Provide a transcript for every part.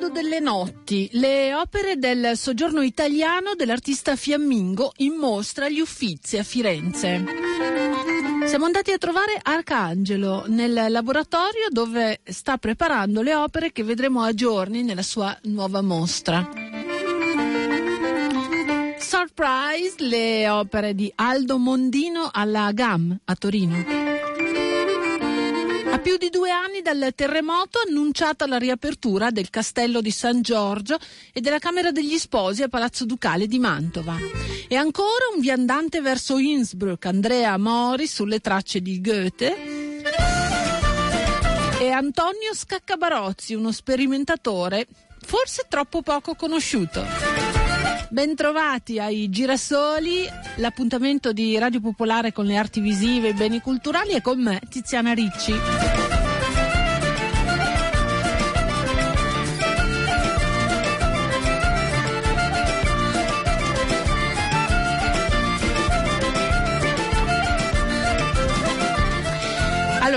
Mercato delle Notti, le opere del soggiorno italiano dell'artista fiammingo in mostra agli Uffizi a Firenze. Siamo andati a trovare Arcangelo nel laboratorio dove sta preparando le opere che vedremo a giorni nella sua nuova mostra. Surprise, le opere di Aldo Mondino alla GAM a Torino. Più di due anni dal terremoto annunciata la riapertura del castello di San Giorgio e della Camera degli Sposi a Palazzo Ducale di Mantova. E ancora un viandante verso Innsbruck, Andrea Mori sulle tracce di Goethe. E Antonio Scaccabarozzi, uno sperimentatore forse troppo poco conosciuto. Bentrovati ai Girasoli, l'appuntamento di Radio Popolare con le arti visive e i beni culturali e con me Tiziana Ricci.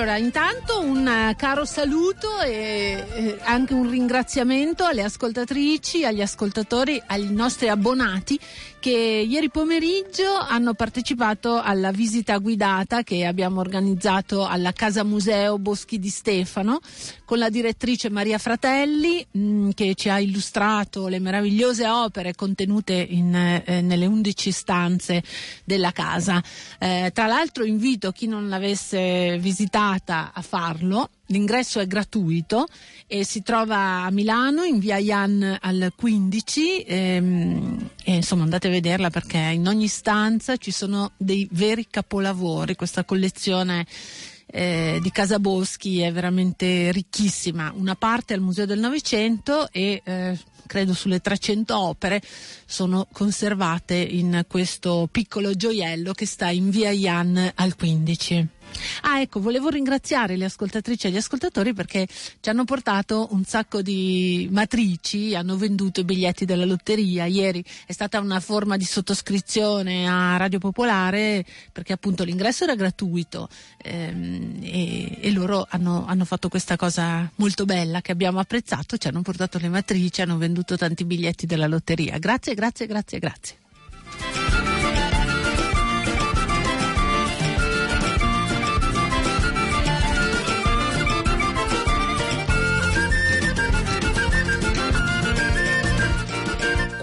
Allora, intanto un eh, caro saluto e eh, anche un ringraziamento alle ascoltatrici, agli ascoltatori, agli nostri abbonati che ieri pomeriggio hanno partecipato alla visita guidata che abbiamo organizzato alla Casa Museo Boschi di Stefano con la direttrice Maria Fratelli mh, mm, che ci ha illustrato le meravigliose opere contenute in, eh, nelle 11 stanze della casa. Eh, tra l'altro invito chi non l'avesse visitata a farlo L'ingresso è gratuito e si trova a Milano in via Ian al 15 ehm, e insomma andate a vederla perché in ogni stanza ci sono dei veri capolavori, questa collezione eh, di Casaboschi è veramente ricchissima, una parte al Museo del Novecento e eh, credo sulle 300 opere sono conservate in questo piccolo gioiello che sta in via Ian al 15. Ah, ecco, volevo ringraziare le ascoltatrici e gli ascoltatori perché ci hanno portato un sacco di matrici, hanno venduto i biglietti della lotteria. Ieri è stata una forma di sottoscrizione a Radio Popolare perché appunto l'ingresso era gratuito ehm, e, e, loro hanno, hanno fatto questa cosa molto bella che abbiamo apprezzato, ci hanno portato le matrici, hanno venduto tanti biglietti della lotteria. Grazie, grazie, grazie, grazie.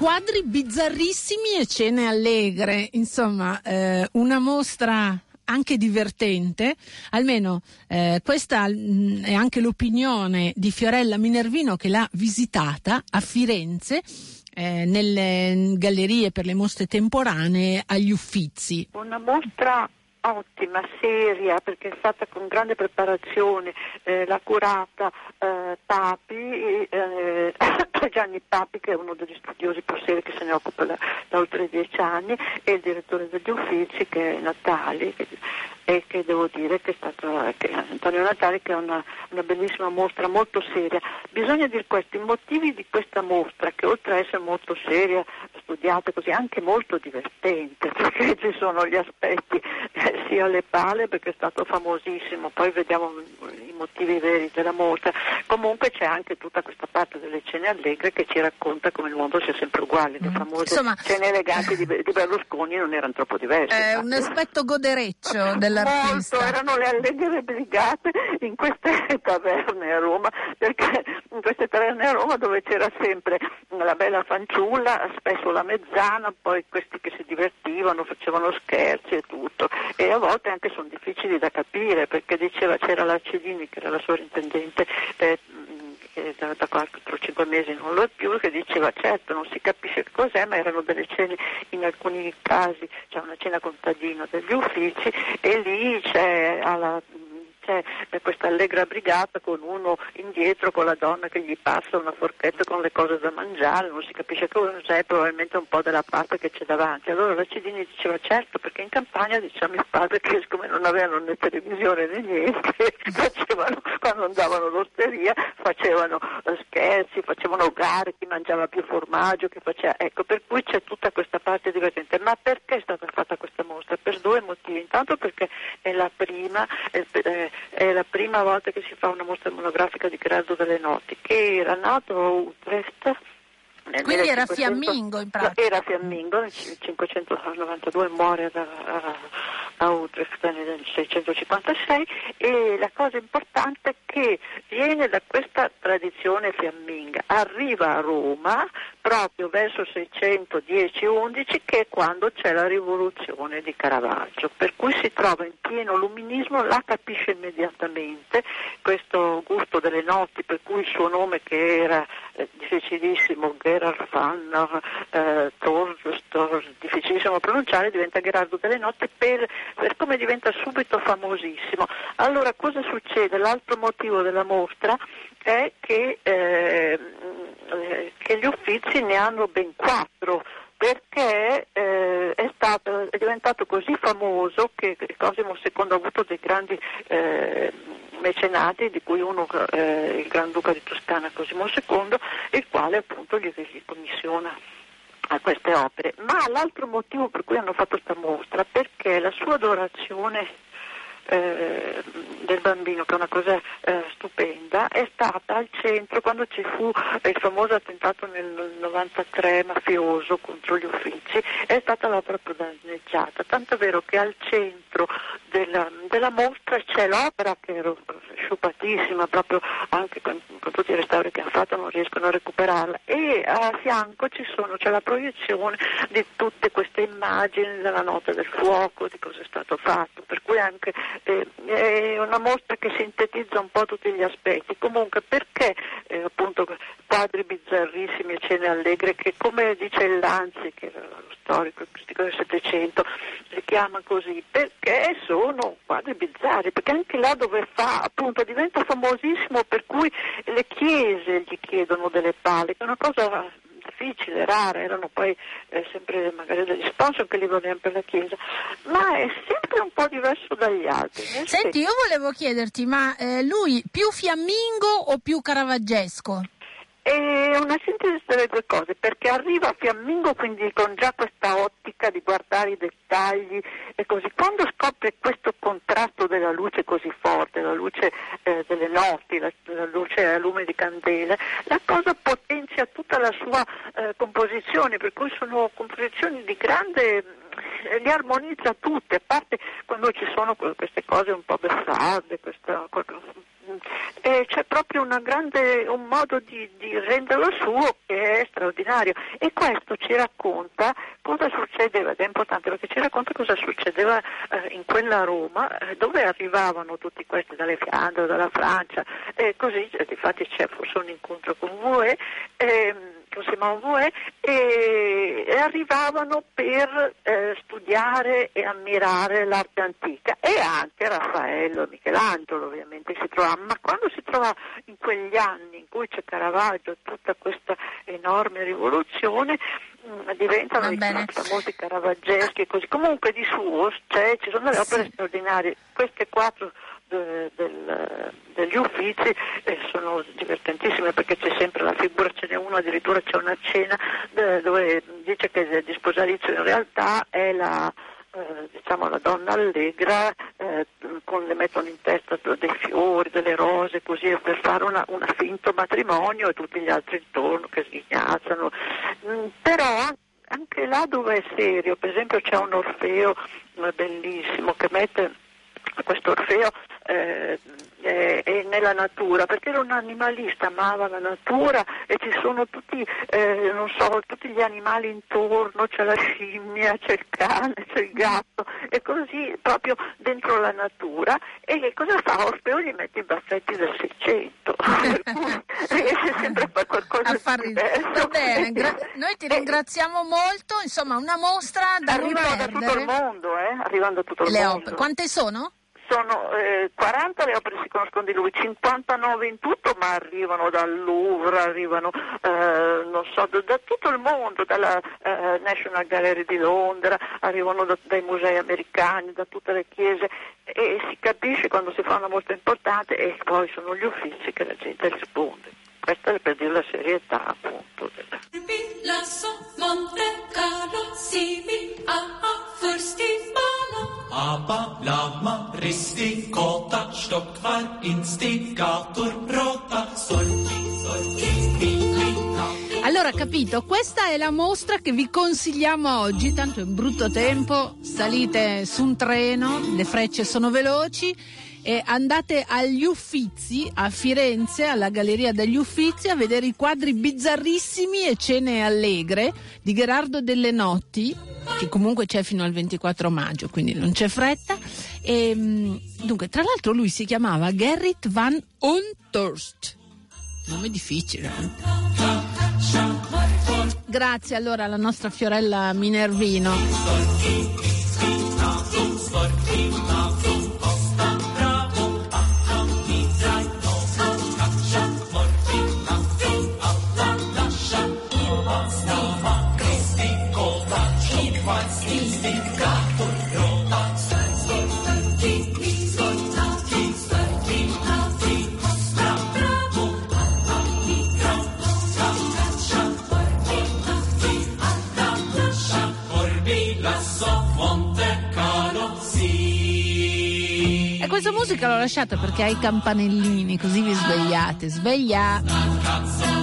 Quadri bizzarrissimi e cene allegre, insomma eh, una mostra anche divertente, almeno eh, questa mh, mm, è anche l'opinione di Fiorella Minervino che l'ha visitata a Firenze. Eh, nelle gallerie per le mostre temporanee agli Uffizi. Una mostra ottima, seria, perché è fatta con grande preparazione, eh, l'ha curata eh, Papi, eh, Gianni Papi che è uno degli studiosi più seri che se ne occupa da, da, oltre dieci anni e il direttore degli uffici che è Natali e che devo dire che è stato che Antonio Natali che è una, una, bellissima mostra molto seria. Bisogna dire questo, i motivi di questa mostra che oltre a essere molto seria, studiata così, anche molto divertente perché ci sono gli aspetti eh, sia alle pale perché è stato famosissimo, poi vediamo i motivi veri della mostra, comunque c'è anche tutta questa parte delle cene allegre che ci racconta come il mondo sia sempre uguale, le mm. famose Insomma, cene eleganti di, di, Berlusconi non erano troppo diverse. È un aspetto godereccio dell'artista. Molto, erano le allegre brigate in queste taverne a Roma, perché in queste taverne a Roma dove c'era sempre la bella fanciulla, spesso la mezzana, poi questi che si divertivano, facevano scherzi e tutto. E a volte anche sono difficili da capire perché diceva c'era la Cedini che era la sovrintendente eh, da, da 4-5 mesi non lo è più, che diceva certo non si capisce cos'è, ma erano delle cene in alcuni casi, c'è una cena contadina degli uffici e lì c'è alla c'è questa allegra brigata con uno indietro con la donna che gli passa una forchetta con le cose da mangiare, non si capisce cos'è, probabilmente un po' della parte che c'è davanti. Allora la Cidini diceva certo, perché in campagna diceva mio padre che siccome non avevano né televisione né niente, facevano, quando andavano all'osteria facevano eh, scherzi, facevano gare, chi mangiava più formaggio, chi faceva... Ecco, per cui c'è tutta questa parte divertente. Ma perché è stata fatta questa mostra? Per due motivi. Intanto perché è la prima, è, è la prima volta che si fa una mostra monografica di Grado delle Noti, che era nato a Utrecht quindi era 500, fiammingo in pratica? Era fiammingo, nel 592 muore a, a, a Utrecht nel 656 e la cosa importante è che viene da questa tradizione fiamminga, arriva a Roma proprio verso 610-11 che è quando c'è la rivoluzione di Caravaggio, per cui si trova in pieno luminismo, la capisce immediatamente questo gusto delle notti, per cui il suo nome che era eh, difficilissimo, Gerard van eh, Torstor, difficilissimo pronunciare, diventa Gerardo delle notti per, per come diventa subito famosissimo. Allora cosa succede? L'altro motivo della mostra è che, eh, che gli uffizi ne hanno ben quattro perché eh, è, stato, è, diventato così famoso che Cosimo II ha avuto dei grandi eh, mecenati, di cui uno eh, il Granduca di Toscana Cosimo II, il quale appunto gli, gli commissiona a queste opere. Ma l'altro motivo per cui hanno fatto questa mostra, perché la sua adorazione eh, del bambino, che è una cosa eh, stupenda, è stata al centro quando ci fu il famoso attentato nel 93 mafioso contro gli uffici, è stata l'opera protagoneggiata, tanto è vero che al centro della, della mostra c'è l'opera che era sciupatissima, proprio anche con, con, tutti i restauri che hanno fatto non riescono a recuperarla. E a fianco sono, c'è la proiezione di tutte queste immagini della notte del fuoco, di cosa è stato fatto, per cui anche eh, è una mostra che sintetizza un po' tutti gli aspetti. Comunque perché eh, appunto quadri bizzarrissimi e cene allegre che come dice Lanzi, che era lo storico critico del Settecento, si chiama così? Perché sono quadri bizzarri, perché anche là dove fa appunto diventa famosissimo per cui le chiese gli chiedono delle pale, che è una cosa difficile, rara, erano poi eh, sempre magari degli sponsor che li volevano per la Chiesa, ma è sempre po' diverso dagli altri. Senti, io volevo chiederti, ma eh, lui più fiammingo o più caravaggesco? È una sintesi delle due cose, perché arriva a fiammingo quindi con già questa ottica di guardare i dettagli e così. Quando scopre questo contrasto della luce così forte, la luce eh, delle notti, la, la, luce a lume di candele, la cosa potenzia tutta la sua eh, composizione, per cui sono composizioni di grande le armonizza tutte, a parte quando ci sono queste cose un po' beffarde, questa, eh, c'è proprio grande, un modo di, di, renderlo suo che è straordinario e questo ci racconta cosa succedeva, ed è importante perché ci racconta cosa succedeva eh, in quella Roma eh, dove arrivavano tutti questi dalle Fiandre, dalla Francia e così, eh, infatti c'è forse un incontro con Vouet. Ehm, con Simone Vouet e, e, arrivavano per eh, studiare e ammirare l'arte antica. E anche Raffaello e Michelangelo ovviamente si trovavano, ma quando si trova in quegli anni in cui c'è Caravaggio tutta questa enorme rivoluzione mh, mm, diventano i famosi caravaggeschi e così. Comunque di suo cioè, ci sono delle opere straordinarie. Queste quattro de, del, degli uffizi eh, sono divertentissime perché c'è sempre la figura, ce n'è uno, addirittura c'è una cena dove dice che di Sposalizio. In realtà è la, eh, diciamo la donna allegra eh, con, le mettono in testa dei fiori, delle rose così per fare una finto matrimonio e tutti gli altri intorno che sghignazzano mm, però anche là dove è serio per esempio c'è un Orfeo eh, bellissimo che mette questo Orfeo eh, eh, e nella natura, perché era un animalista, amava la natura e ci sono tutti, eh, so, tutti gli animali intorno, c'è la scimmia, c'è il cane, c'è il gatto e così proprio dentro la natura e cosa fa? Orfeo gli mette i baffetti del 600 riesce sempre a fare qualcosa a far di Va bene, gra- noi ti ringraziamo molto, insomma una mostra da Arrivano da tutto il mondo, eh? Arrivano da tutto il Le mondo. Opere. Quante sono? Sono eh, 40 le opere si conoscono di lui, 59 in tutto, ma arrivano dal Louvre, arrivano eh, so, da, da, tutto il mondo, dalla eh, National Gallery di Londra, arrivano da, dai musei americani, da tutte le chiese e si capisce quando si fa una mostra importante e poi sono gli uffici che la gente risponde. Questo è per dire la serietà appunto. Aber Lama, Risti, Kota, Stockwein, Instigator, Rota, Solchi, Solchi, Allora, capito, questa è la mostra che vi consigliamo oggi, tanto è brutto tempo, salite su un treno, le frecce sono veloci e andate agli Uffizi a Firenze, alla Galleria degli Uffizi, a vedere i quadri bizzarrissimi e cene allegre di Gerardo Delle Notti, che comunque c'è fino al 24 maggio, quindi non c'è fretta. E, mm, dunque, tra l'altro lui si chiamava Gerrit van Onthorst. Nome difficile. Eh? Grazie allora alla nostra Fiorella Minervino. Questa musica l'ho lasciata perché ha i campanellini, così vi svegliate. Sveglia!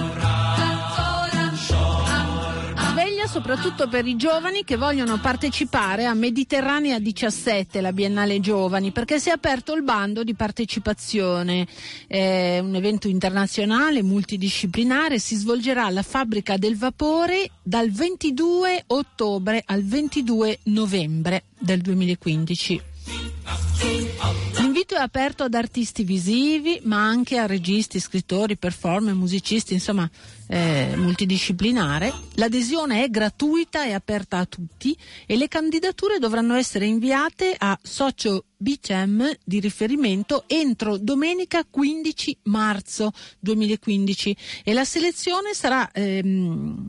Soprattutto per i giovani che vogliono partecipare a Mediterranea 17, la Biennale Giovani, perché si è aperto il bando di partecipazione. È un evento internazionale multidisciplinare, si svolgerà alla Fabbrica del Vapore dal 22 ottobre al 22 novembre del 2015. L'invito è aperto ad artisti visivi, ma anche a registi, scrittori, performer, musicisti, insomma, eh, multidisciplinare. L'adesione è gratuita e aperta a tutti e le candidature dovranno essere inviate a socio BCEM di riferimento entro domenica 15 marzo 2015 e la selezione sarà ehm,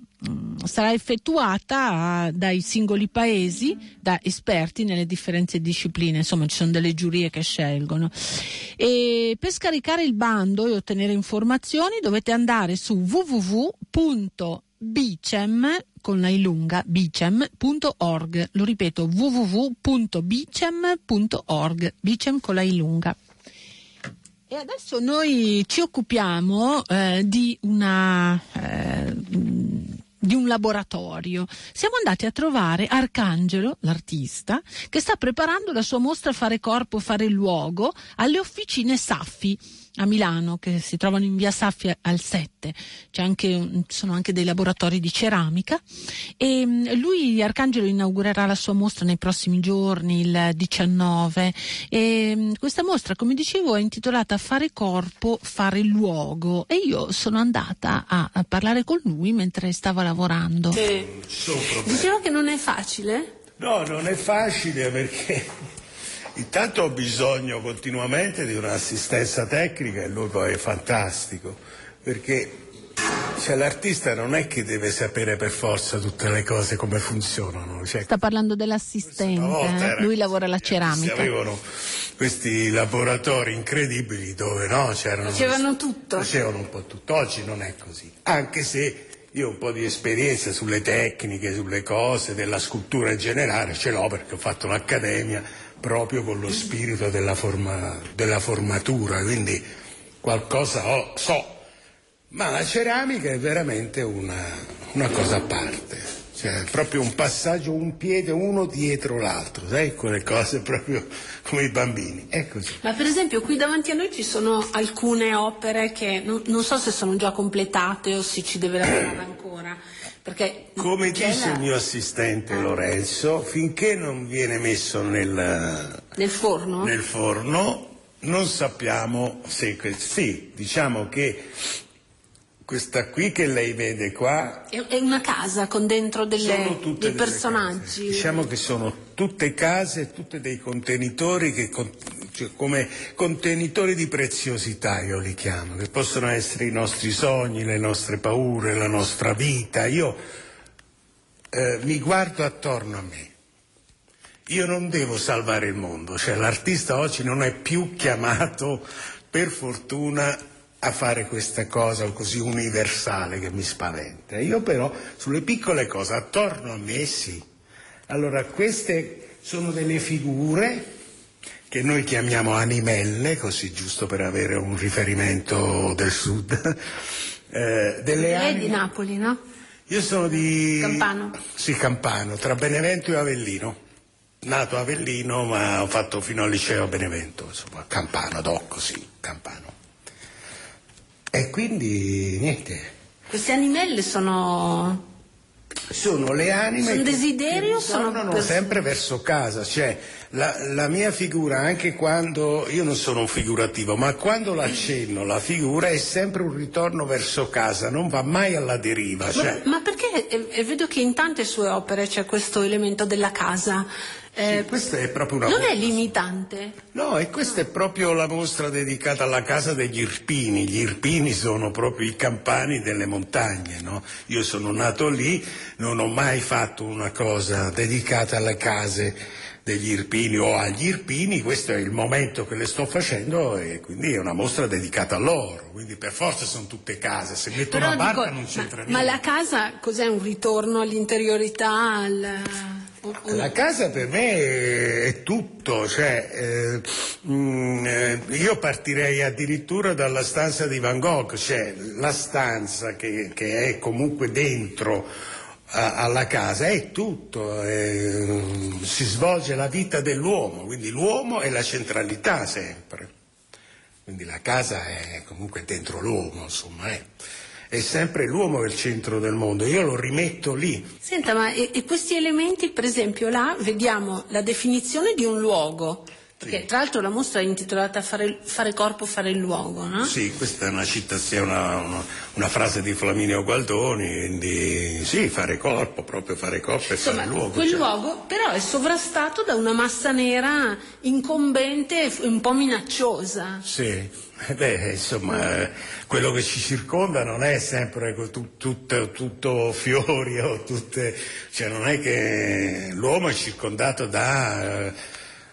sarà effettuata dai singoli paesi, da esperti nelle differenti discipline, insomma ci sono delle giurie che scelgono. E per scaricare il bando e ottenere informazioni dovete andare su www.bicem con la ilunga bicem.org. Lo ripeto www.bicem.org, bicem con la ilunga. E adesso noi ci occupiamo eh, di una eh, di un laboratorio. Siamo andati a trovare Arcangelo, l'artista, che sta preparando la sua mostra Fare corpo, fare luogo alle officine Saffi a Milano che si trovano in via Saffi al 7, C'è anche, sono anche dei laboratori di ceramica e mm, lui Arcangelo inaugurerà la sua mostra nei prossimi giorni, il 19 e mm, questa mostra come dicevo è intitolata Fare corpo, fare luogo e io sono andata a, a parlare con lui mentre stava lavorando. Sì. Dicevo che non è facile? No, non è facile perché Intanto ho bisogno continuamente di un'assistenza tecnica e lui poi è fantastico, perché cioè, l'artista non è che deve sapere per forza tutte le cose come funzionano. Cioè, Sta parlando dell'assistente, eh? lui lavora alla ceramica. Avevano questi laboratori incredibili dove no, c'erano... Facevano tutto. Facevano un po' tutto. Oggi non è così, anche se io ho un po' di esperienza sulle tecniche, sulle cose, della scultura in generale, ce l'ho perché ho fatto l'accademia proprio con lo spirito della, forma, della formatura, quindi qualcosa ho, so, ma la ceramica è veramente una, una cosa a parte. Cioè, proprio un passaggio, un piede uno dietro l'altro, sai, quelle cose proprio come i bambini. È così. Ma per esempio qui davanti a noi ci sono alcune opere che non, non so se sono già completate o se ci deve lavorare ancora. Perché Come dice la... il mio assistente. Lorenzo, finché non viene messo nel, nel, forno? nel forno, non sappiamo se... Sì, diciamo che questa qui che lei vede qua è una casa con dentro delle, dei personaggi. Case. Diciamo che sono tutte case, tutti dei contenitori che cioè come contenitori di preziosità io li chiamo, che possono essere i nostri sogni, le nostre paure, la nostra vita. Io eh, mi guardo attorno a me. Io non devo salvare il mondo, cioè l'artista oggi non è più chiamato per fortuna a fare questa cosa così universale che mi spaventa. Io però sulle piccole cose attorno a me sì. Allora queste sono delle figure che noi chiamiamo animelle, così giusto per avere un riferimento del sud. eh, delle Lei è di Napoli, no? Io sono di... Campano? Sì, Campano, tra Benevento e Avellino. Nato a Avellino, ma ho fatto fino al liceo a Benevento, insomma, Campano, Docco, sì, Campano. E quindi, niente. Queste animelle sono sono le anime sono desiderio che sono per... sempre verso casa. Cioè la, la, mia figura anche quando io non sono un figurativo ma quando l'accenno la figura è sempre un ritorno verso casa non va mai alla deriva cioè... ma, ma, perché eh, vedo che in tante sue opere c'è questo elemento della casa eh, sì, questa è proprio una non è limitante? No, e questa è proprio la mostra dedicata alla casa degli Irpini. Gli Irpini sono proprio i campani delle montagne, no? Io sono nato lì, non ho mai fatto una cosa dedicata alle case degli Irpini o agli Irpini, questo è il momento che le sto facendo e quindi è una mostra dedicata a loro, quindi per forza sono tutte case, se metto Però una barca dico, non c'entra ma, niente. Ma la casa cos'è? Un ritorno all'interiorità? Al... La casa per me è tutto, cioè, eh, mm, eh, io partirei addirittura dalla stanza di Van Gogh, cioè la stanza che, che è comunque dentro a, alla casa è tutto, eh, si svolge la vita dell'uomo, quindi l'uomo è la centralità sempre, quindi la casa è comunque dentro l'uomo, insomma. È è sempre l'uomo il centro del mondo, io lo rimetto lì. Senta, ma e, e questi elementi, per esempio, là vediamo la definizione di un luogo, perché tra l'altro la mostra è intitolata Fare, fare corpo, fare il luogo, no? Sì, questa è una citazione, una, una, frase di Flaminio Gualdoni, quindi sì, fare corpo, proprio fare corpo e Insomma, fare luogo. Quel cioè. luogo però è sovrastato da una massa nera incombente e un po' minacciosa. Sì. Eh beh, insomma, quello che ci circonda non è sempre tutto, tutto fiori o tutte, cioè non è che l'uomo è circondato da eh,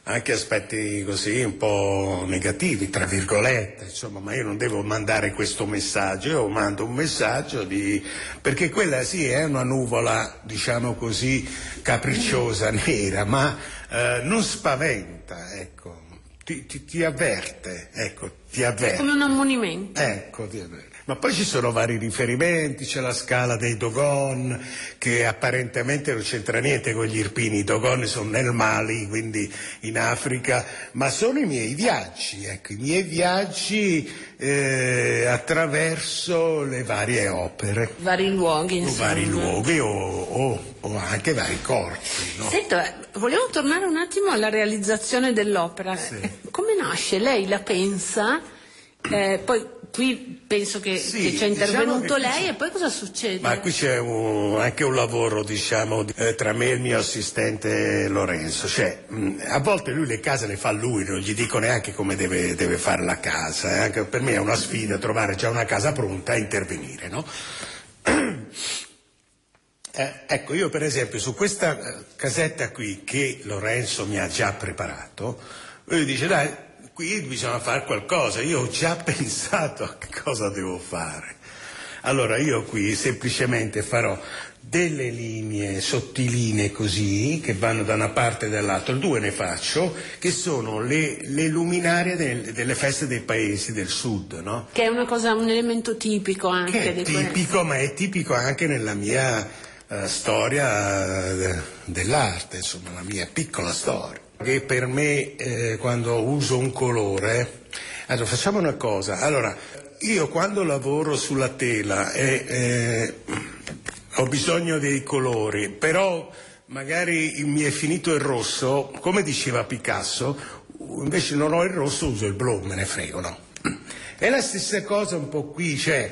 anche aspetti così un po' negativi, tra virgolette, insomma, ma io non devo mandare questo messaggio, io mando un messaggio di, perché quella sì è una nuvola, diciamo così, capricciosa, nera, ma eh, non spaventa, ecco ti, ti, ti, avverte, ecco, ti avverte. Come un ammonimento. Ecco, ti avverte. Ma poi ci sono vari riferimenti, c'è la scala dei Dogon, che apparentemente non c'entra niente con gli irpini, i Dogon sono nel Mali, quindi in Africa, ma sono i miei viaggi, ecco, i miei viaggi eh, attraverso le varie opere. Vari luoghi, insomma. vari luoghi o, o, o anche vari corpi. No? Senta, volevo tornare un attimo alla realizzazione dell'opera. Sì. Come nasce? Lei la pensa, eh, poi qui penso che, sì, che c'è intervenuto diciamo lei e poi cosa succede? Ma qui c'è un, anche un lavoro diciamo, eh, tra me e il mio assistente Lorenzo, cioè, mh, a volte lui le case le fa lui, non gli dico neanche come deve, deve fare la casa, eh? anche per me è una sfida trovare già una casa pronta e intervenire. No? Eh, ecco, io per esempio su questa eh, casetta qui che Lorenzo mi ha già preparato, lui dice dai, qui bisogna fare qualcosa, io ho già pensato a che cosa devo fare. Allora io qui semplicemente farò delle linee sottiline così, che vanno da una parte e dall'altra, due ne faccio, che sono le, le luminarie del, delle feste dei paesi del sud, no? Che è una cosa, un elemento tipico anche che è tipico, ma è tipico anche nella mia eh, storia eh, dell'arte, insomma, la mia piccola storia. Che per me eh, quando uso un colore, allora facciamo una cosa, allora io quando lavoro sulla tela e eh, ho bisogno dei colori, però magari mi è finito il rosso, come diceva Picasso, invece non ho il rosso uso il blu, me ne frego, no? È la stessa cosa un po' qui, cioè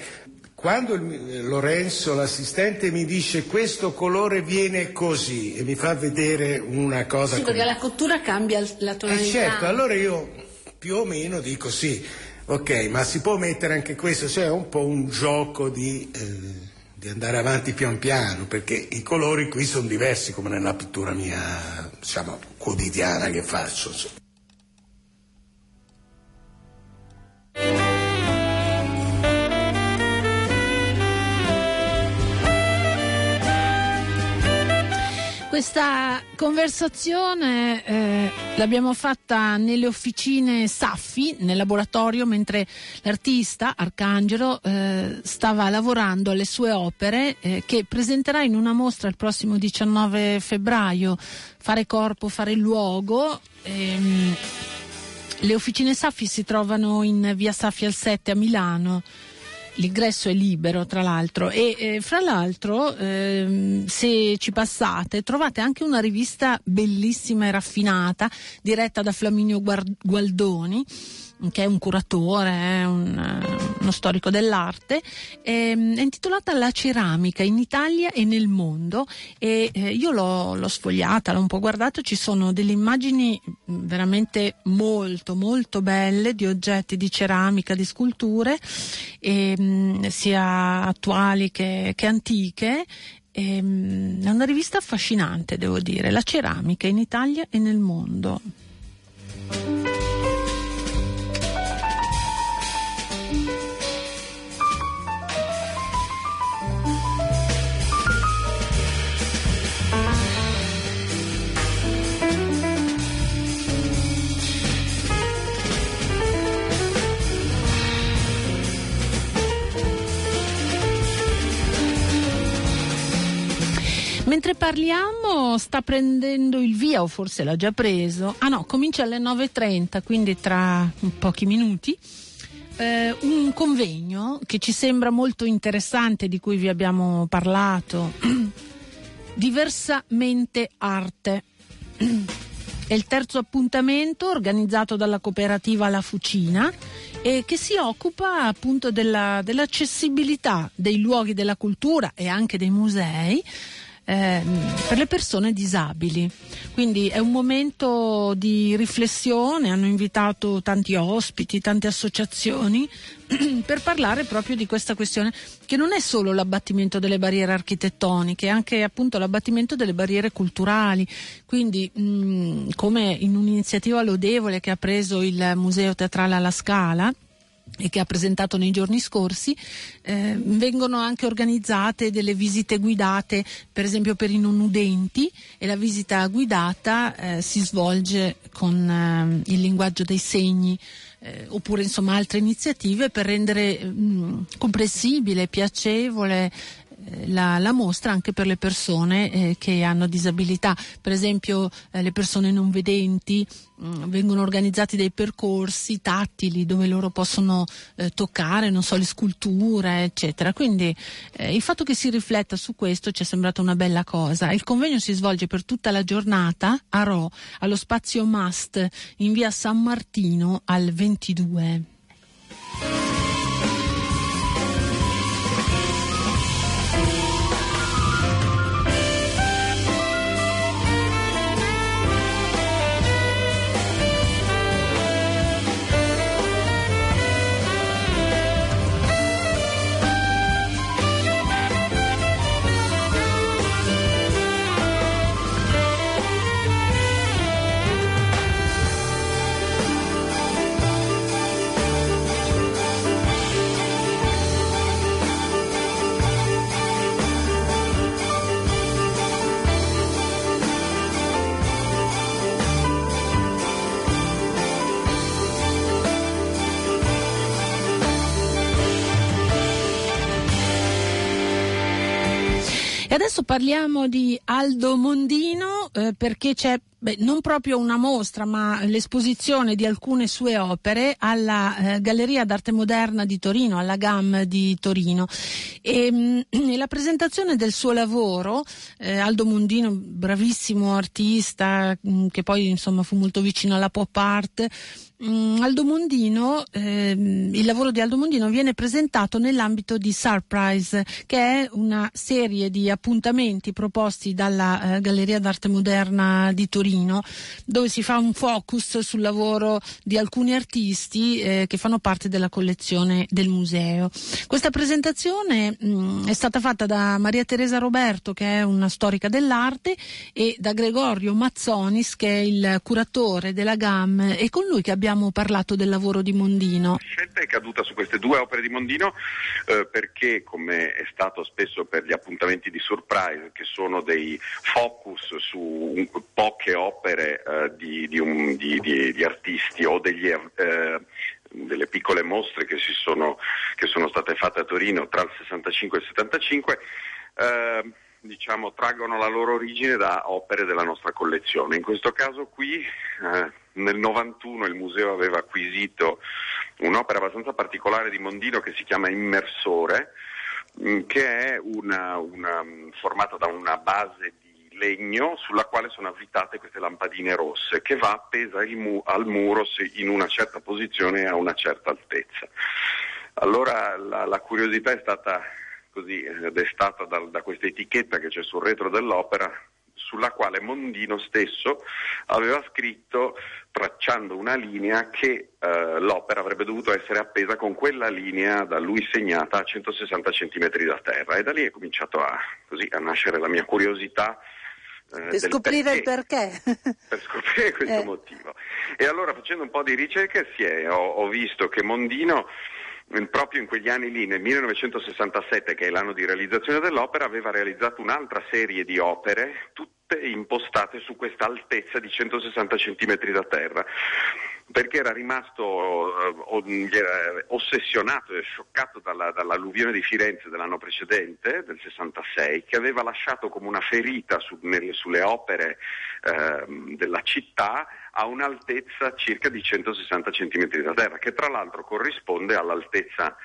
quando il, Lorenzo, l'assistente, mi dice questo colore viene così e mi fa vedere una cosa... Sì, come... perché la cottura cambia la tonalità. Eh certo, allora io più o meno dico sì, ok, ma si può mettere anche questo, cioè è un po' un gioco di, eh, di andare avanti pian piano, perché i colori qui sono diversi come nella pittura mia, diciamo, quotidiana che faccio. Questa conversazione eh, l'abbiamo fatta nelle officine Saffi, nel laboratorio, mentre l'artista Arcangelo eh, stava lavorando alle sue opere eh, che presenterà in una mostra il prossimo 19 febbraio, Fare corpo, fare luogo. Ehm, le officine Saffi si trovano in via Saffi al 7 a Milano l'ingresso è libero tra l'altro. E eh, fra l'altro ehm, se ci passate trovate anche una rivista bellissima e raffinata diretta da Flaminio Gualdoni che è un curatore, è un, eh, uno storico dell'arte, ehm, è intitolata La ceramica in Italia e nel mondo e eh, io l'ho, l'ho, sfogliata, l'ho un po' guardata, ci sono delle immagini veramente molto molto belle di oggetti di ceramica, di sculture, ehm, sia attuali che, che antiche ehm, è una rivista affascinante, devo dire, la ceramica in Italia e nel mondo. Mentre parliamo sta prendendo il via, o forse l'ha già preso. Ah no, comincia alle 9.30, quindi tra pochi minuti. Eh, un convegno che ci sembra molto interessante, di cui vi abbiamo parlato. Diversamente arte. È il terzo appuntamento organizzato dalla cooperativa La Fucina e che si occupa appunto della, dell'accessibilità dei luoghi della cultura e anche dei musei eh, per le persone disabili. Quindi è un momento di riflessione, hanno invitato tanti ospiti, tante associazioni per parlare proprio di questa questione che non è solo l'abbattimento delle barriere architettoniche, è anche appunto l'abbattimento delle barriere culturali. Quindi mh, come in un'iniziativa lodevole che ha preso il Museo Teatrale alla Scala, e che ha presentato nei giorni scorsi, eh, vengono anche organizzate delle visite guidate, per esempio per i non udenti, e la visita guidata eh, si svolge con eh, il linguaggio dei segni. Eh, oppure insomma altre iniziative per rendere mh, mm, comprensibile, piacevole la, la, mostra anche per le persone eh, che hanno disabilità, per esempio eh, le persone non vedenti mh, mm, vengono organizzati dei percorsi tattili dove loro possono eh, toccare, non so, le sculture, eccetera. Quindi eh, il fatto che si rifletta su questo ci è sembrato una bella cosa. Il convegno si svolge per tutta la giornata a Ro, allo spazio Mast in via San Martino al 22. E adesso parliamo di Aldo Mondino eh, perché c'è beh, non proprio una mostra, ma l'esposizione di alcune sue opere alla eh, Galleria d'Arte Moderna di Torino, alla GAM di Torino. E, mh, la presentazione del suo lavoro, eh, Aldo Mondino, bravissimo artista, mh, che poi insomma fu molto vicino alla pop art, Mm, Aldo Mondino, ehm, il lavoro di Aldo Mondino viene presentato nell'ambito di Surprise, che è una serie di appuntamenti proposti dalla eh, Galleria d'Arte Moderna di Torino Torino, dove si fa un focus sul lavoro di alcuni artisti eh, che fanno parte della collezione del museo. Questa presentazione mh, mm, è stata fatta da Maria Teresa Roberto, che è una storica dell'arte, e da Gregorio Mazzonis, che è il curatore della GAM, e con lui che abbiamo parlato del lavoro di Mondino. La scelta è caduta su queste due opere di Mondino eh, perché, come è stato spesso per gli appuntamenti di Surprise, che sono dei focus su un, opere eh, di, di, un, di, di, artisti o degli, eh, delle piccole mostre che, sono, che, sono, state fatte a Torino tra il 65 e il 75, eh, diciamo, traggono la loro origine da opere della nostra collezione. In questo caso qui, eh, nel 91, il museo aveva acquisito un'opera abbastanza particolare di Mondino che si chiama Immersore, mm, che è una, una, mm, formata da una base di legno sulla quale sono avvitate queste lampadine rosse che va appesa mu- al muro in una certa posizione e a una certa altezza. Allora la, la curiosità è stata così eh, destata da, da questa etichetta che c'è sul retro dell'opera sulla quale Mondino stesso aveva scritto tracciando una linea che eh, l'opera avrebbe dovuto essere appesa con quella linea da lui segnata a 160 cm da terra e da lì è cominciato a, così, a nascere la mia curiosità per scoprire perché. il perché. per scoprire questo eh. motivo. E allora facendo un po' di ricerche è, ho, ho, visto che Mondino proprio in quegli anni lì, nel 1967, che è l'anno di realizzazione dell'opera, aveva realizzato un'altra serie di opere, tutte impostate su questa altezza di 160 cm da terra perché era rimasto eh, ossessionato e scioccato dalla, dall'alluvione di Firenze dell'anno precedente, del 66, che aveva lasciato come una ferita su, nelle, sulle opere eh, della città a un'altezza circa di 160 cm da terra, che tra l'altro corrisponde all'altezza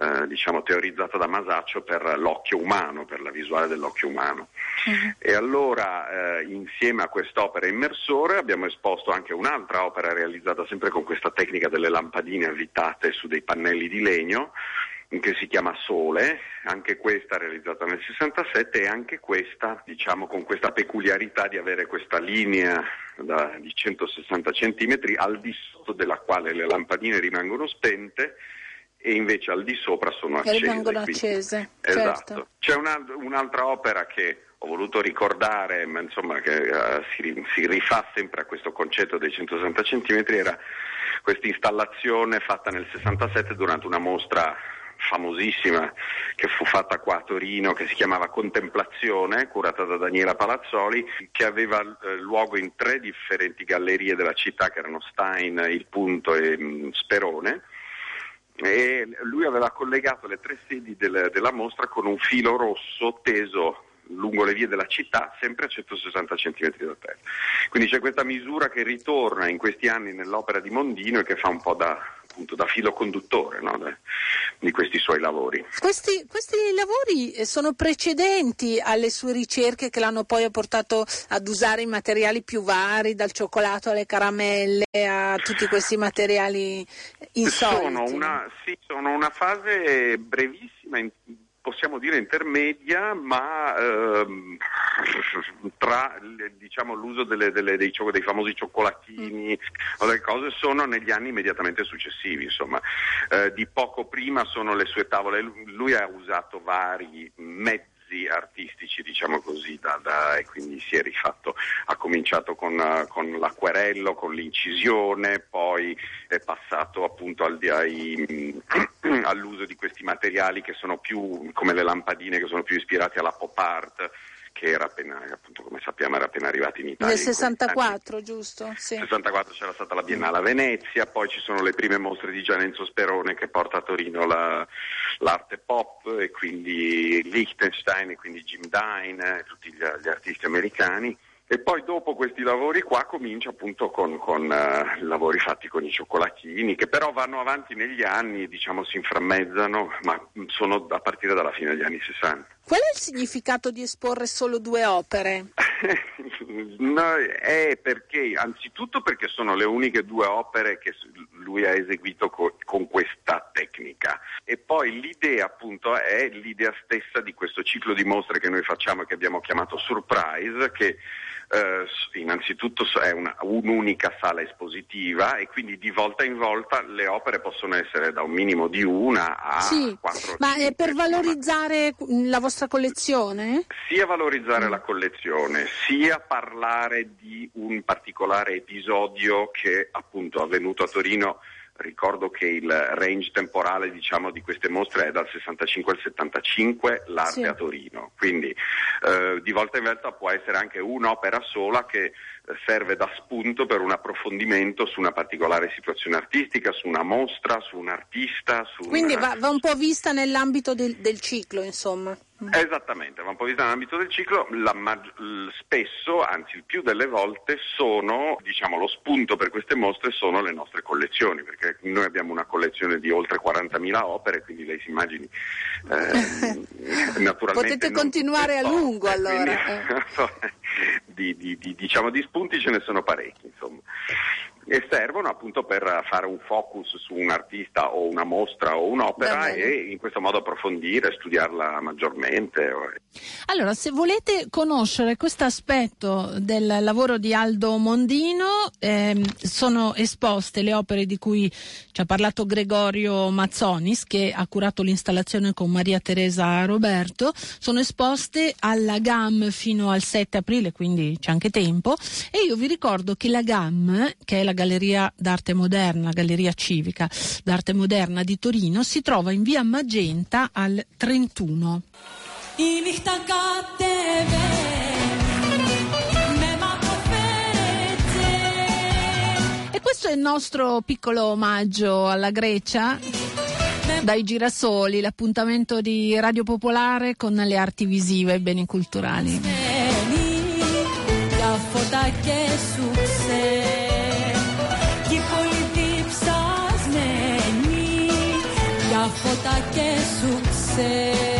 eh, diciamo, teorizzata da Masaccio per l'occhio umano, per la visuale dell'occhio umano. Uh-huh. E allora eh, insieme a quest'opera immersore abbiamo esposto anche un'altra opera realizzata sempre con questa tecnica delle lampadine avvitate su dei pannelli di legno, che si chiama Sole, anche questa realizzata nel 67 e anche questa diciamo con questa peculiarità di avere questa linea da, di 160 cm al di sotto della quale le lampadine rimangono spente e invece al di sopra sono accese. rimangono accese. Esatto. Certo. C'è una, un'altra opera che ho voluto ricordare, ma insomma che uh, si, si, rifà sempre a questo concetto dei 160 cm, era questa installazione fatta nel 67 durante una mostra famosissima che fu fatta qua a Torino, che si chiamava Contemplazione, curata da Daniela Palazzoli, che aveva eh, luogo in tre differenti gallerie della città, che erano Stein, Il Punto e mh, mm, Sperone. E lui aveva collegato le tre sedi del, della mostra con un filo rosso teso lungo le vie della città, sempre a 160 cm da terra. Quindi c'è questa misura che ritorna in questi anni nell'opera di Mondino e che fa un po' da, appunto, da filo conduttore no? di questi suoi lavori. Questi, questi, lavori eh, sono precedenti alle sue ricerche che l'hanno poi portato ad usare i materiali più vari, dal cioccolato alle caramelle a tutti questi materiali insoliti. Sono una, sì, sono una fase brevissima. In, possiamo dire intermedia, ma ehm, tra diciamo, l'uso delle, delle, dei, dei, famosi cioccolatini o delle cose sono negli anni immediatamente successivi. Insomma. Eh, di poco prima sono le sue tavole, lui ha usato vari mezzi artistici, diciamo così, da, da, e quindi si è rifatto, ha cominciato con, con, l'acquerello, con l'incisione, poi è passato appunto al, ai, all'uso di questi materiali che sono più come le lampadine, che sono più ispirati alla pop art che era appena, appunto, come sappiamo, era appena arrivato in Italia. Nel 64, giusto? Sì. Nel 64 c'era stata la Biennale a Venezia, poi ci sono le prime mostre di Gianenzo Sperone che porta a Torino la, l'arte pop e quindi Liechtenstein e quindi Jim Dine, tutti gli, gli artisti americani. E poi dopo questi lavori qua comincia appunto con, con uh, lavori fatti con i cioccolatini, che però vanno avanti negli anni, diciamo si inframmezzano, ma sono a partire dalla fine degli anni 60. Qual è il significato di esporre solo due opere? no, è perché, anzitutto perché sono le uniche due opere che lui ha eseguito co- con questa tecnica e poi l'idea appunto è l'idea stessa di questo ciclo di mostre che noi facciamo e che abbiamo chiamato Surprise che eh, innanzitutto è una, un'unica sala espositiva e quindi di volta in volta le opere possono essere da un minimo di una a sì, quattro. Ma è per valorizzare la vostra collezione? Sia valorizzare mm. la collezione, sia parlare di un particolare episodio che appunto è avvenuto a Torino Ricordo che il range temporale diciamo, di queste mostre è dal 65 al 75, l'arte sì. a Torino, quindi eh, di volta in volta può essere anche un'opera sola che serve da spunto per un approfondimento su una particolare situazione artistica, su una mostra, su un artista. Su Quindi una... va, va, un po' vista nell'ambito del, del ciclo, insomma. Mm. Esattamente, va un po' vista nell'ambito del ciclo, la, spesso, anzi il più delle volte, sono, diciamo, lo spunto per queste mostre sono le nostre collezioni, perché noi abbiamo una collezione di oltre 40.000 opere, quindi lei si immagini, eh, naturalmente... Potete continuare a lungo allora. Quindi, eh. di, di, di, diciamo, di spunti ce ne sono parecchi, insomma e servono appunto per fare un focus su un artista o una mostra o un'opera e in questo modo approfondire, studiarla maggiormente. Allora, se volete conoscere questo aspetto del lavoro di Aldo Mondino, ehm, sono esposte le opere di cui ci ha parlato Gregorio Mazzonis, che ha curato l'installazione con Maria Teresa Roberto, sono esposte alla GAM fino al 7 aprile, quindi c'è anche tempo, e io vi ricordo che la GAM, che è la Galleria d'Arte Moderna, Galleria Civica d'Arte Moderna di Torino, si trova in via Magenta al 31. E questo è il nostro piccolo omaggio alla Grecia dai girasoli, l'appuntamento di Radio Popolare con le arti visive e beni culturali. ataque sucede.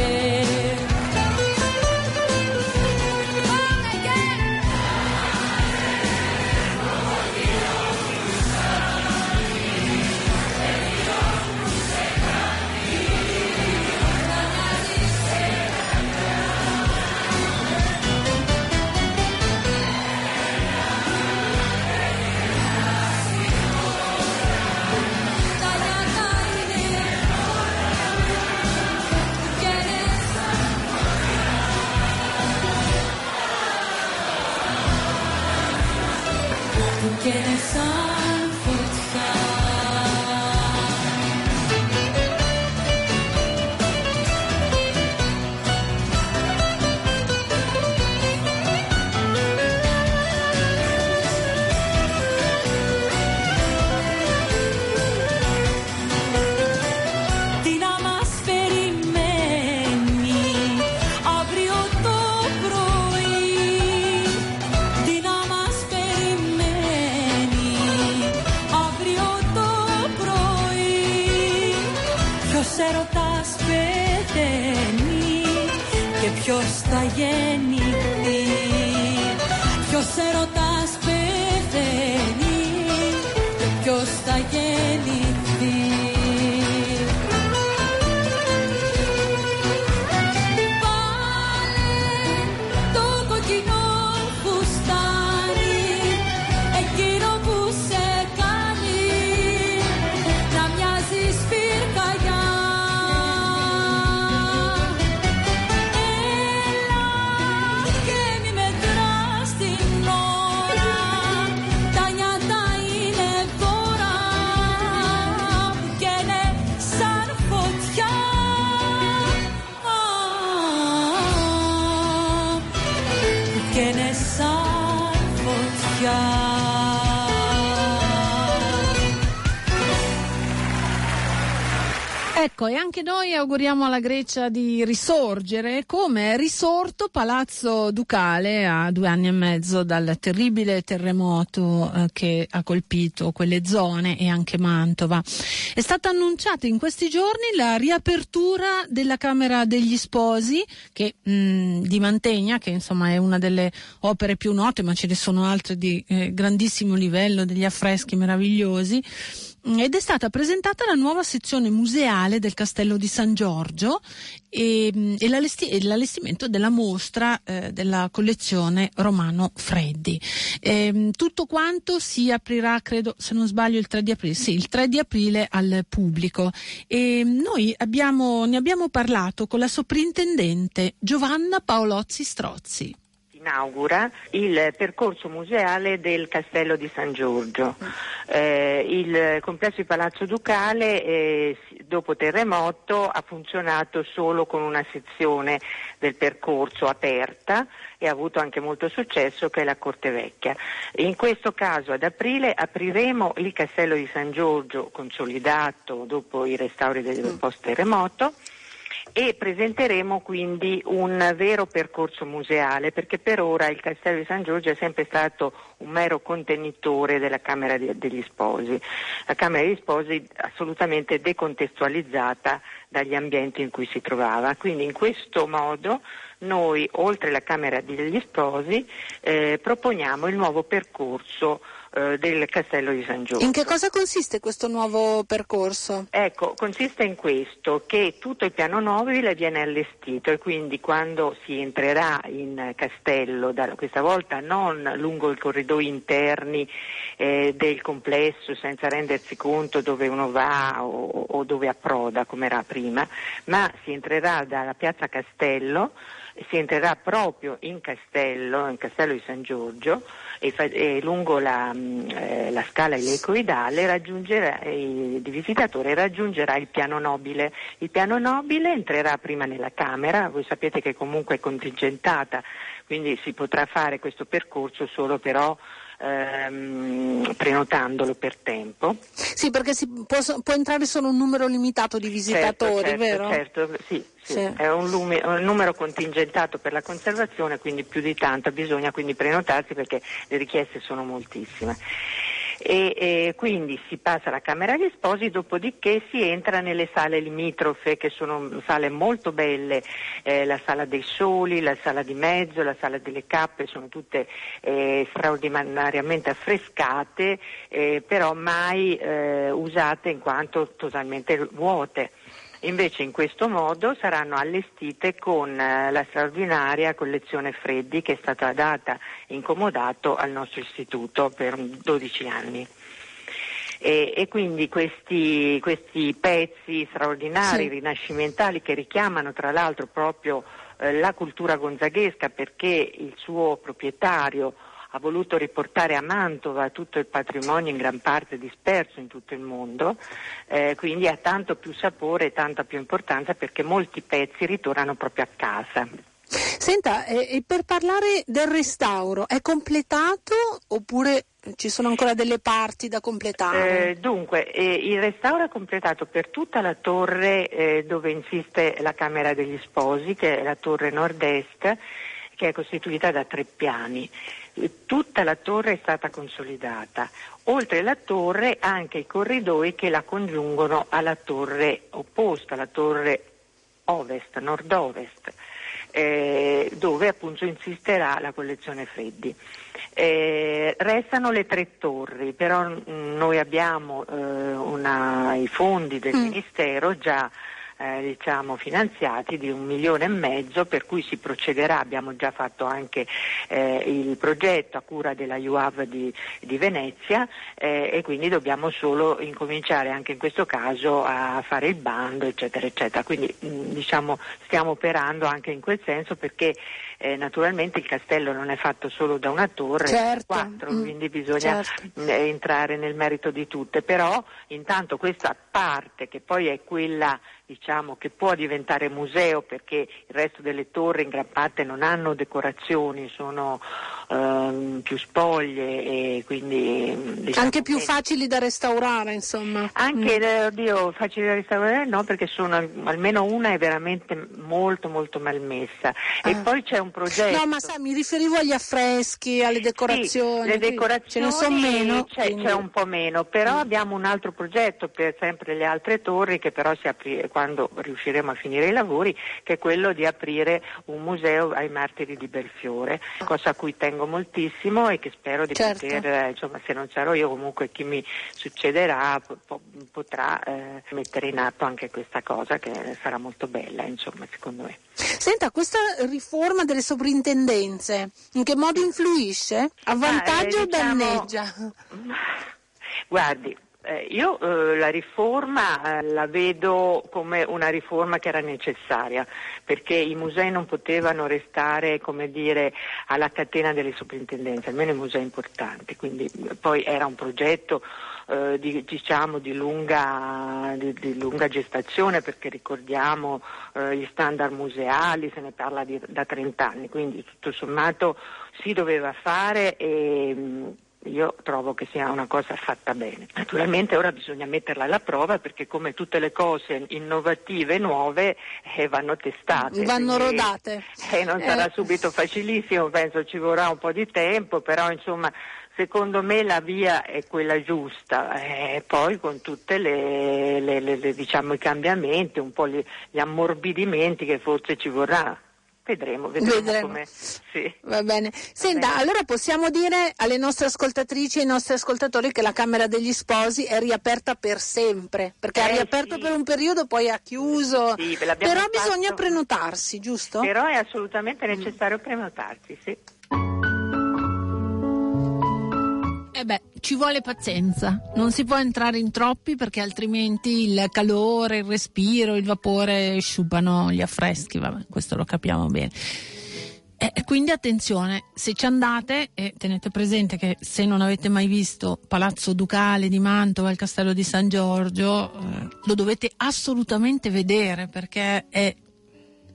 έρωτας πεθαίνει και ποιος θα γεννηθεί. Ποιος έρωτας πεθαίνει και ποιος θα γεννηθεί. Ecco, e anche noi auguriamo alla Grecia di risorgere come è risorto Palazzo Ducale a due anni e mezzo dal terribile terremoto eh, che ha colpito quelle zone e anche Mantova. È stata annunciata in questi giorni la riapertura della Camera degli Sposi che, mh, mm, di Mantegna, che insomma è una delle opere più note, ma ce ne sono altre di eh, grandissimo livello, degli affreschi meravigliosi ed è stata presentata la nuova sezione museale del Castello di San Giorgio e, e l'allestimento della mostra eh, della collezione Romano Freddi. E, tutto quanto si aprirà, credo, se non sbaglio, il 3 di aprile, sì, il 3 di aprile al pubblico. E noi abbiamo, ne abbiamo parlato con la soprintendente Giovanna Paolozzi Strozzi inaugura il percorso museale del Castello di San Giorgio. Eh, il complesso di Palazzo Ducale eh, dopo terremoto ha funzionato solo con una sezione del percorso aperta e ha avuto anche molto successo che è la Corte Vecchia. In questo caso ad aprile apriremo il Castello di San Giorgio consolidato dopo i restauri del post terremoto e presenteremo quindi un vero percorso museale perché per ora il Castello di San Giorgio è sempre stato un mero contenitore della Camera degli Sposi, la Camera degli Sposi assolutamente decontestualizzata dagli ambienti in cui si trovava. Quindi in questo modo noi, oltre alla Camera degli Sposi, eh, proponiamo il nuovo percorso eh, del Castello di San Giorgio. In che cosa consiste questo nuovo percorso? Ecco, consiste in questo, che tutto il piano nobile viene allestito e quindi quando si entrerà in castello, da, questa volta non lungo i corridoi interni eh, del complesso senza rendersi conto dove uno va o, o dove approda come era prima, ma si entrerà dalla piazza Castello, si entrerà proprio in castello, in castello di San Giorgio, e, fa, e lungo la, mm, eh, la, scala elicoidale raggiungerà, il visitatore raggiungerà il piano nobile. Il piano nobile entrerà prima nella Camera, voi sapete che comunque è contingentata, quindi si potrà fare questo percorso solo però ehm, prenotandolo per tempo. Sì, perché può, può, entrare solo un numero limitato di visitatori, certo, certo, vero? Certo, sì, sì. sì. è un, lume, un, numero contingentato per la conservazione, quindi più di tanto bisogna quindi prenotarsi perché le richieste sono moltissime e, e, quindi si passa alla Camera degli Sposi, dopodiché si entra nelle sale limitrofe che sono sale molto belle, eh, la sala dei soli, la sala di mezzo, la sala delle cappe, sono tutte eh, straordinariamente affrescate, eh, però mai eh, usate in quanto totalmente vuote. Invece in questo modo saranno allestite con eh, la straordinaria collezione Freddi che è stata data in comodato al nostro istituto per 12 anni. E, e, quindi questi, questi, pezzi straordinari, sì. rinascimentali, che richiamano tra l'altro proprio eh, la cultura gonzaghesca perché il suo proprietario ha voluto riportare a Mantova tutto il patrimonio in gran parte disperso in tutto il mondo, eh, quindi ha tanto più sapore e tanta più importanza perché molti pezzi ritornano proprio a casa. Senta, eh, per parlare del restauro, è completato oppure ci sono ancora delle parti da completare? Eh, dunque, eh, il restauro è completato per tutta la torre eh, dove insiste la Camera degli Sposi, che è la torre nord-est, che è costituita da tre piani tutta la torre è stata consolidata. Oltre la torre anche i corridoi che la congiungono alla torre opposta, la torre ovest, nord-ovest, eh, dove appunto insisterà la collezione Freddi. Eh, restano le tre torri, però mh, noi abbiamo eh, una, i fondi del mm. Ministero già eh, diciamo, finanziati di un milione e mezzo per cui si procederà, abbiamo già fatto anche eh, il progetto a cura della UAV di, di Venezia eh, e quindi dobbiamo solo incominciare anche in questo caso a fare il bando eccetera eccetera. Quindi mh, diciamo, stiamo operando anche in quel senso perché eh, naturalmente il castello non è fatto solo da una torre, certo. quattro, mm. quindi bisogna certo. entrare nel merito di tutte, però intanto questa parte che poi è quella diciamo, che può diventare museo perché il resto delle torri in gran parte non hanno decorazioni, sono ehm, più spoglie e quindi... Diciamo anche più facili da restaurare insomma. Anche, mm. Eh, oddio, facili da restaurare no perché sono almeno una è veramente molto molto malmessa ah. e poi c'è un un progetto. No, ma sai, mi riferivo agli affreschi, alle decorazioni. Sì, le decorazioni ce ne sono meno. C'è, quindi... c'è, un po' meno, però mm. abbiamo un altro progetto per sempre le altre torri che però si apre quando riusciremo a finire i lavori, che è quello di aprire un museo ai martiri di Belfiore, cosa a cui tengo moltissimo e che spero di certo. poter, insomma se non sarò io comunque chi mi succederà po- potrà eh, mettere in atto anche questa cosa che sarà molto bella, insomma, secondo me. Senta, questa riforma delle soprintendenze in che modo influisce? Avvantaggia ah, eh, diciamo... o danneggia? Guardi, eh, io eh, la riforma eh, la vedo come una riforma che era necessaria perché i musei non potevano restare dire, alla catena delle soprintendenze, almeno i musei importanti, quindi poi era un progetto eh, di, diciamo, di, lunga, di, di, lunga, gestazione perché ricordiamo eh, gli standard museali, se ne parla da 30 anni, quindi tutto sommato si doveva fare e mm, io trovo che sia una cosa fatta bene. Naturalmente ora bisogna metterla alla prova perché come tutte le cose innovative e nuove eh, vanno testate. Vanno quindi, rodate. Eh, non sarà eh. subito facilissimo, penso ci vorrà un po' di tempo, però insomma secondo me la via è quella giusta, eh, poi con tutti diciamo, i cambiamenti, un po' gli, gli ammorbidimenti che forse ci vorrà. Vedremo, vedremo, vedremo. come. Sì. Va bene. Senta, bene. allora possiamo dire alle nostre ascoltatrici e ai nostri ascoltatori che la Camera degli Sposi è riaperta per sempre, perché eh, è riaperta sì. per un periodo, poi ha chiuso. Sì, Però fatto... bisogna prenotarsi, giusto? Però è assolutamente necessario prenotarsi, sì. Eh beh, ci vuole pazienza, non si può entrare in troppi perché altrimenti il calore, il respiro, il vapore sciupano gli affreschi, vabbè, questo lo capiamo bene. Eh, quindi attenzione, se ci andate e tenete presente che se non avete mai visto Palazzo Ducale di Mantova, il Castello di San Giorgio, eh, lo dovete assolutamente vedere perché è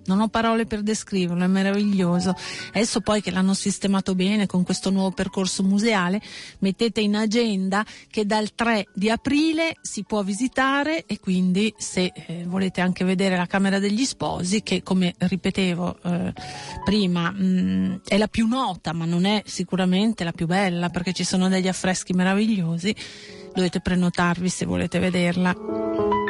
non ho parole per descriverlo, è meraviglioso. Adesso poi che l'hanno sistemato bene con questo nuovo percorso museale, mettete in agenda che dal 3 di aprile si può visitare e quindi se eh, volete anche vedere la Camera degli Sposi, che come ripetevo eh, prima mh, mm, è la più nota, ma non è sicuramente la più bella perché ci sono degli affreschi meravigliosi, dovete prenotarvi se volete vederla.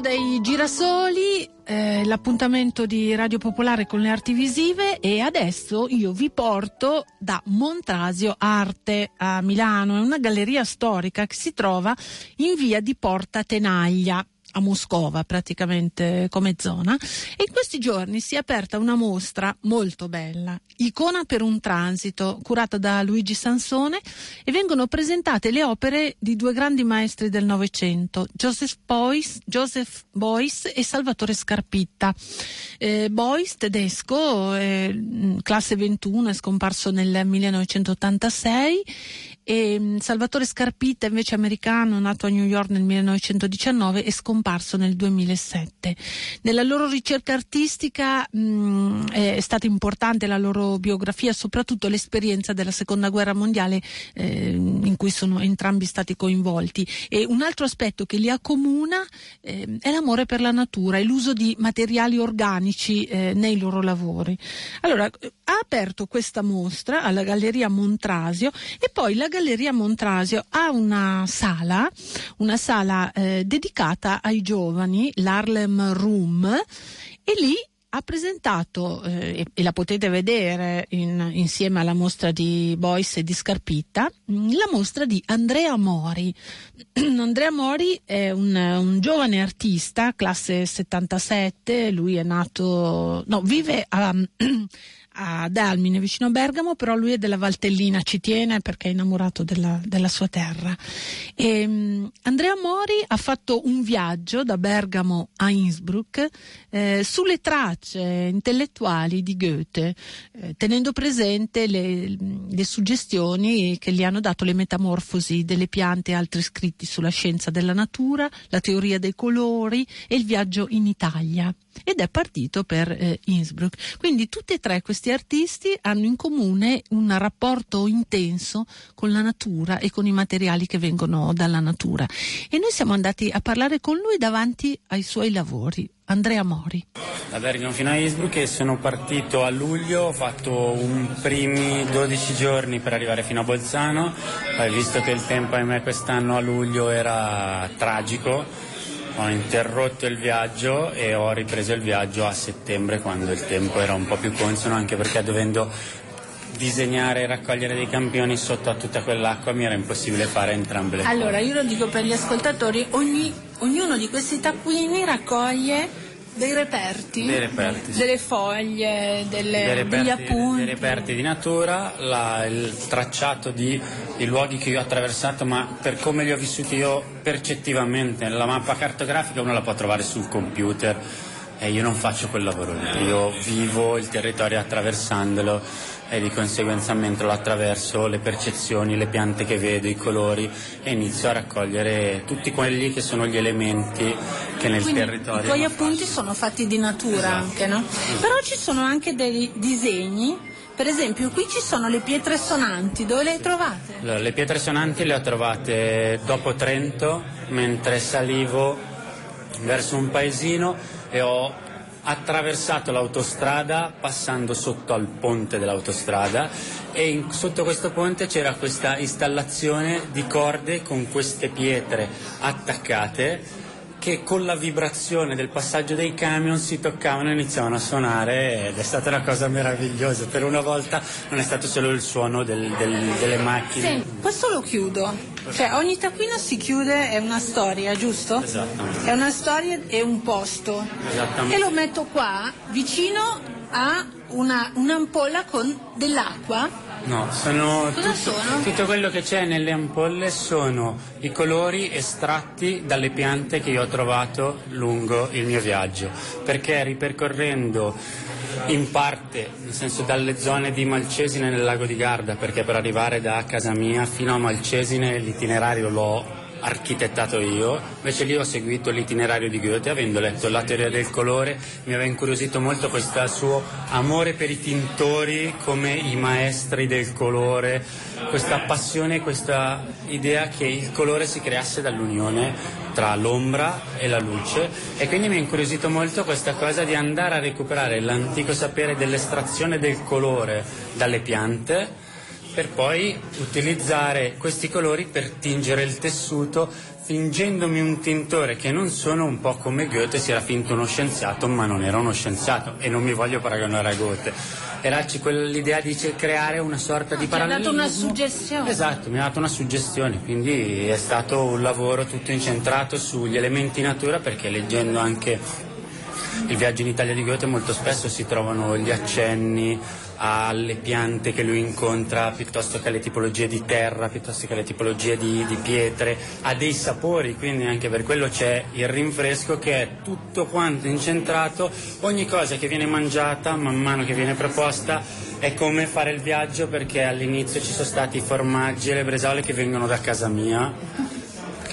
Dei Girasoli, eh, l'appuntamento di Radio Popolare con le arti visive e adesso io vi porto da Montrasio Arte a Milano, è una galleria storica che si trova in via di Porta Tenaglia a Moscova praticamente come zona e in questi giorni si è aperta una mostra molto bella, Icona per un transito, curata da Luigi Sansone e vengono presentate le opere di due grandi maestri del Novecento, Joseph Beuys, Joseph Beuys e Salvatore Scarpitta. Eh, Beuys, tedesco, eh, classe 21, è scomparso nel 1986 e mm, Salvatore Scarpitta invece americano, nato a New York nel 1919 e scomparso nel 2007. Nella loro ricerca artistica mh, mm, è stata importante la loro biografia, soprattutto l'esperienza della seconda guerra mondiale eh, in cui sono entrambi stati coinvolti e un altro aspetto che li accomuna eh, è l'amore per la natura e l'uso di materiali organici eh, nei loro lavori. Allora, ha aperto questa mostra alla Galleria Montrasio e poi la Galleria Montrasio ha una sala, una sala eh, dedicata ai giovani, l'Harlem Room, e lì ha presentato, eh, e la potete vedere in, insieme alla mostra di Boyce e di Scarpitta, la mostra di Andrea Mori. Andrea Mori è un, un, giovane artista, classe 77, lui è nato, no, vive a, ad Almine, vicino a Bergamo, però lui è della Valtellina, ci tiene perché è innamorato della, della sua terra. E, um, Andrea Mori ha fatto un viaggio da Bergamo a Innsbruck eh, sulle tracce intellettuali di Goethe, eh, tenendo presente le, le suggestioni che gli hanno dato le metamorfosi delle piante e altri scritti sulla scienza della natura, la teoria dei colori e il viaggio in Italia ed è partito per eh, Innsbruck. Quindi tutti e tre questi artisti hanno in comune un rapporto intenso con la natura e con i materiali che vengono dalla natura. E noi siamo andati a parlare con lui davanti ai suoi lavori. Andrea Mori. Da Bergamo fino a Innsbruck e sono partito a luglio, ho fatto un primi 12 giorni per arrivare fino a Bolzano, poi visto che il tempo ahimè quest'anno a luglio era tragico, ho interrotto il viaggio e ho ripreso il viaggio a settembre quando il tempo era un po' più consono anche perché dovendo disegnare e raccogliere dei campioni sotto a tutta quell'acqua mi era impossibile fare entrambe le cose. Allora io lo dico per gli ascoltatori, ogni, ognuno di questi taccuini raccoglie dei reperti, dei reperti delle foglie, delle, dei reperti, degli appunti. Dei reperti di natura, la, il tracciato di, di, luoghi che io ho attraversato, ma per come li ho vissuti io percettivamente. La mappa cartografica uno la può trovare sul computer e io non faccio quel lavoro lì, io vivo il territorio attraversandolo e di conseguenza mentre lo attraverso le percezioni, le piante che vedo, i colori e inizio a raccogliere tutti quelli che sono gli elementi che nel Quindi territorio. I tuoi appunti sono fatti di natura esatto. anche, no? Esatto. Però ci sono anche dei disegni per esempio, qui ci sono le pietre sonanti, dove le hai trovate? Le pietre sonanti le ho trovate dopo Trento, mentre salivo verso un paesino e ho attraversato l'autostrada passando sotto al ponte dell'autostrada e in, sotto questo ponte c'era questa installazione di corde con queste pietre attaccate che con la vibrazione del passaggio dei camion si toccavano e iniziavano a suonare ed è stata una cosa meravigliosa. Per una volta non è stato solo il suono del, del, delle macchine. Sì, questo lo chiudo. Cioè, ogni taccuino si chiude, è una storia, giusto? Esattamente. È una storia e un posto. Esattamente. E lo metto qua, vicino a una, un'ampolla con dell'acqua No, sono tutto, sono? tutto, quello che c'è nelle ampolle sono i colori estratti dalle piante che io ho trovato lungo il mio viaggio, perché ripercorrendo in parte, nel senso dalle zone di Malcesine nel lago di Garda, perché per arrivare da casa mia fino a Malcesine l'itinerario l'ho architettato io, invece lì ho seguito l'itinerario di Goethe, avendo letto la teoria del colore, mi aveva incuriosito molto questo suo amore per i tintori come i maestri del colore, questa passione, questa idea che il colore si creasse dall'unione tra l'ombra e la luce. E quindi mi ha incuriosito molto questa cosa di andare a recuperare l'antico sapere dell'estrazione del colore dalle piante per poi utilizzare questi colori per tingere il tessuto fingendomi un tintore che non sono un po' come Goethe si era finto uno scienziato ma non era uno scienziato e non mi voglio paragonare a Goethe. Era quell'idea di creare una sorta di parallelismo ti ha dato una suggestione. Esatto mi ha dato una suggestione quindi è stato un lavoro tutto incentrato sugli elementi natura perché leggendo anche il viaggio in Italia di Goethe molto spesso si trovano gli accenni alle piante che lui incontra, piuttosto che alle tipologie di terra, piuttosto che alle tipologie di, di pietre, ha dei sapori, quindi anche per quello c'è il rinfresco che è tutto quanto incentrato, ogni cosa che viene mangiata man mano che viene proposta è come fare il viaggio perché all'inizio ci sono stati i formaggi e le bresole che vengono da casa mia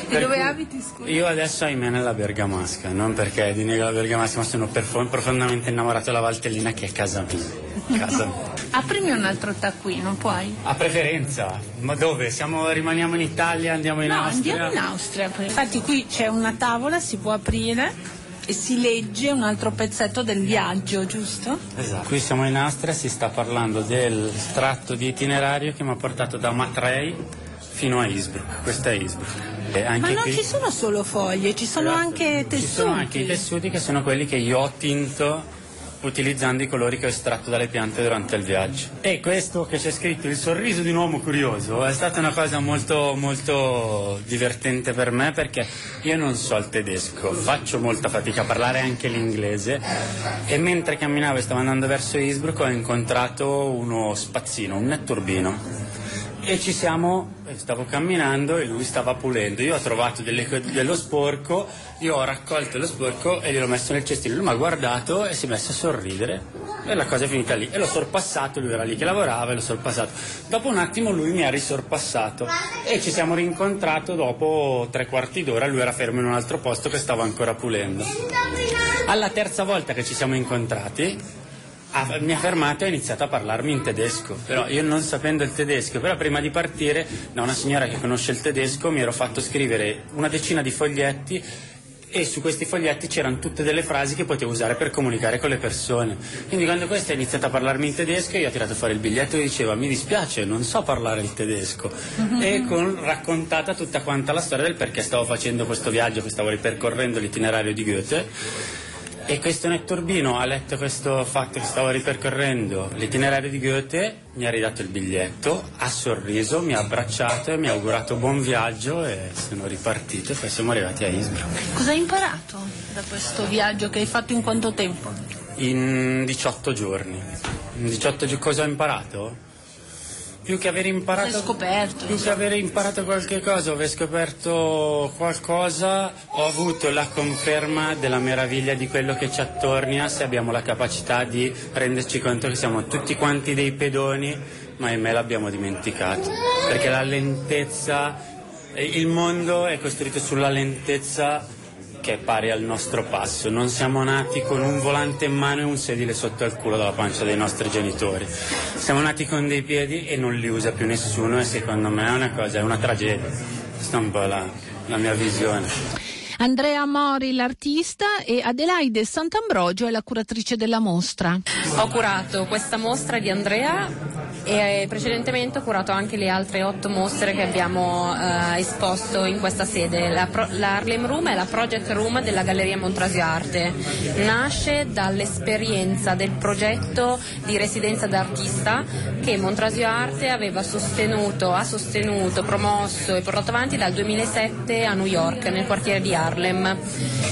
e dove abiti, scusa? Io adesso ahimè nella Bergamasca, non perché di Nego la Bergamasca, ma sono perf- profondamente innamorato della Valtellina che è casa mia. Casa mia. Aprimi un altro taccuino, puoi? A preferenza, ma dove? Siamo, rimaniamo in Italia, andiamo in no, Austria? andiamo in Austria. Infatti qui c'è una tavola, si può aprire e si legge un altro pezzetto del viaggio, giusto? Esatto. Qui siamo in Austria, si sta parlando del tratto di itinerario che mi ha portato da Matrei fino a Innsbruck. Questa è Innsbruck. Ma non qui... ci sono solo foglie, ci sono esatto. anche tessuti. Ci sono anche i tessuti che sono quelli che io ho tinto utilizzando i colori che ho estratto dalle piante durante il viaggio. E questo che c'è scritto, il sorriso di un uomo curioso, è stata una cosa molto, molto divertente per me perché io non so il tedesco, faccio molta fatica a parlare anche l'inglese e mentre camminavo e stavo andando verso Innsbruck ho incontrato uno spazzino, un netturbino e ci siamo, stavo camminando e lui stava pulendo. Io ho trovato delle, dello sporco, io ho raccolto lo sporco e gliel'ho messo nel cestino. Lui mi ha guardato e si è messo a sorridere e la cosa è finita lì. E l'ho sorpassato, lui era lì che lavorava e l'ho sorpassato. Dopo un attimo lui mi ha risorpassato e ci siamo rincontrati dopo tre quarti d'ora, lui era fermo in un altro posto che stavo ancora pulendo. Alla terza volta che ci siamo incontrati ha, mi ha fermato e ha iniziato a parlarmi in tedesco, però io non sapendo il tedesco, però prima di partire da una signora che conosce il tedesco mi ero fatto scrivere una decina di foglietti e su questi foglietti c'erano tutte delle frasi che potevo usare per comunicare con le persone. Quindi quando questa ha iniziato a parlarmi in tedesco io ho tirato fuori il biglietto e diceva mi dispiace, non so parlare il tedesco. E con raccontata tutta quanta la storia del perché stavo facendo questo viaggio, che stavo ripercorrendo l'itinerario di Goethe e questo netturbino ha letto questo fatto che stavo ripercorrendo l'itinerario di Goethe, mi ha ridato il biglietto, ha sorriso, mi ha abbracciato e mi ha augurato buon viaggio e sono ripartito e poi siamo arrivati a Innsbruck. Cosa hai imparato da questo viaggio che hai fatto in quanto tempo? In 18 giorni. In 18 gi- cosa ho imparato? Più che aver imparato scoperto, più che aver imparato qualche cosa, aver scoperto qualcosa, ho avuto la conferma della meraviglia di quello che ci attornia se abbiamo la capacità di renderci conto che siamo tutti quanti dei pedoni, ma ahimè l'abbiamo dimenticato, perché la lentezza il mondo è costruito sulla lentezza che è pari al nostro passo. Non siamo nati con un volante in mano e un sedile sotto al culo dalla pancia dei nostri genitori. Siamo nati con dei piedi e non li usa più nessuno e secondo me è una cosa, è una tragedia. Questa è un po' la, la mia visione. Andrea Mori, l'artista, e Adelaide Sant'Ambrogio è la curatrice della mostra. Ho curato questa mostra di Andrea e precedentemente ho curato anche le altre otto mostre che abbiamo eh, esposto in questa sede. La, Pro- la, Harlem Room è la project room della Galleria Montrasio Arte. Nasce dall'esperienza del progetto di residenza d'artista che Montrasio Arte aveva sostenuto, ha sostenuto, promosso e portato avanti dal 2007 a New York, nel quartiere di Harlem.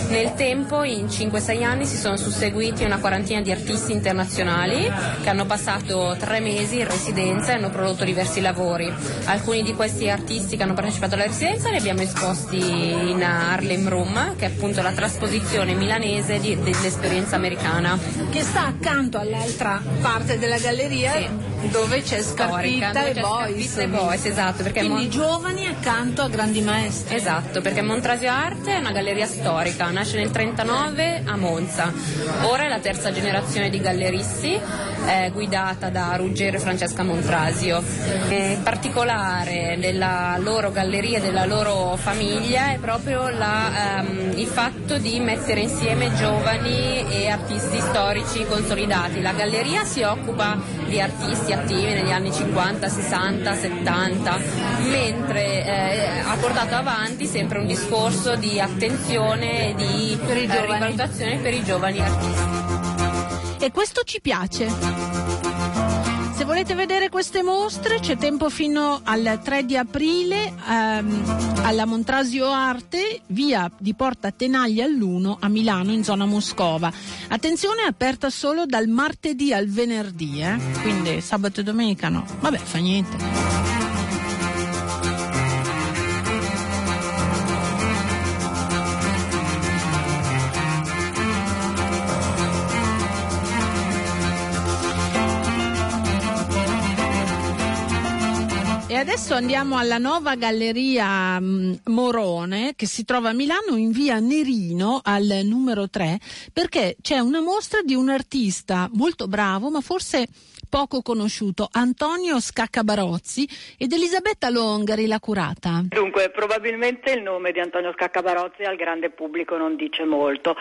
Nel tempo, in 5-6 anni, si sono susseguiti una quarantina di artisti internazionali che hanno passato tre mesi in residenza residenza e hanno prodotto diversi lavori. Alcuni di questi artisti che hanno partecipato alla residenza li abbiamo esposti in Harlem Room, che è appunto la trasposizione milanese di, dell'esperienza americana. Che sta accanto all'altra parte della galleria sì. Dove c'è Scarpitta dove e c'è Boys. e Boys. Esatto, Quindi Mon- giovani accanto a grandi maestri. Esatto, perché Montrasio Arte è una galleria storica, nasce nel 1939 a Monza. Ora è la terza generazione di galleristi, eh, guidata da Ruggero e Francesca Montrasio. In particolare della loro galleria e della loro famiglia è proprio la, um, il fatto di mettere insieme giovani e artisti storici consolidati. La galleria si occupa di artisti attivi negli anni 50, 60, 70, mentre eh, ha portato avanti sempre un discorso di attenzione e di per eh, rivalutazione per i giovani artisti. E questo ci piace. Se volete vedere queste mostre c'è tempo fino al 3 di aprile ehm, alla Montrasio Arte, via di Porta Tenaglia all'1 a Milano in zona Moscova. Attenzione, è aperta solo dal martedì al venerdì, eh? quindi sabato e domenica no. Vabbè, fa niente. E adesso andiamo alla nuova galleria mm, Morone che si trova a Milano in via Nerino al numero 3 perché c'è una mostra di un artista molto bravo ma forse poco conosciuto, Antonio Scaccabarozzi ed Elisabetta Longari, la curata. Dunque, probabilmente il nome di Antonio Scaccabarozzi al grande pubblico non dice molto,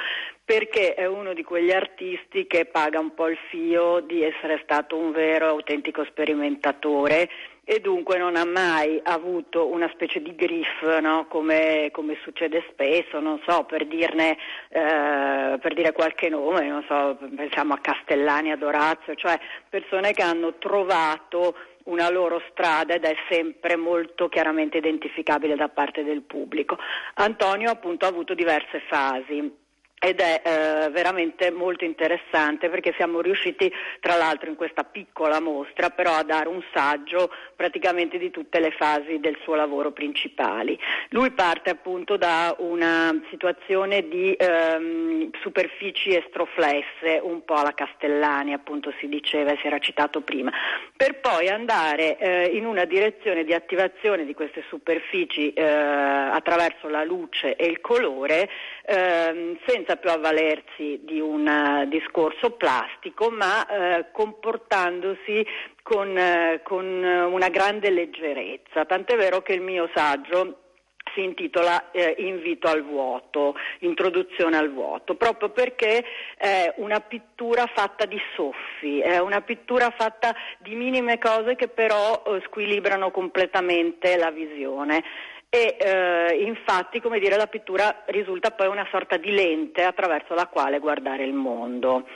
perché è uno di quegli artisti che paga un po' il fio di essere stato un vero e autentico sperimentatore e dunque non ha mai avuto una specie di griff, no? come, come, succede spesso, non so, per, dirne, eh, per dire qualche nome, non so, pensiamo a Castellani, a Dorazio, cioè persone che hanno trovato una loro strada ed è sempre molto chiaramente identificabile da parte del pubblico. Antonio appunto ha avuto diverse fasi ed è eh, veramente molto interessante perché siamo riusciti tra l'altro in questa piccola mostra però a dare un saggio praticamente di tutte le fasi del suo lavoro principali. Lui parte appunto da una situazione di ehm, superfici estroflesse, un po' alla Castellani appunto si diceva, si era citato prima, per poi andare eh, in una direzione di attivazione di queste superfici eh, attraverso la luce e il colore ehm, senza senza più avvalersi di un uh, discorso plastico, ma uh, comportandosi con, uh, con una grande leggerezza. Tant'è vero che il mio saggio si intitola eh, Invito al vuoto, Introduzione al vuoto, proprio perché è una pittura fatta di soffi, è una pittura fatta di minime cose che però eh, squilibrano completamente la visione e eh, infatti come dire, la pittura risulta poi una sorta di lente attraverso la quale guardare il mondo.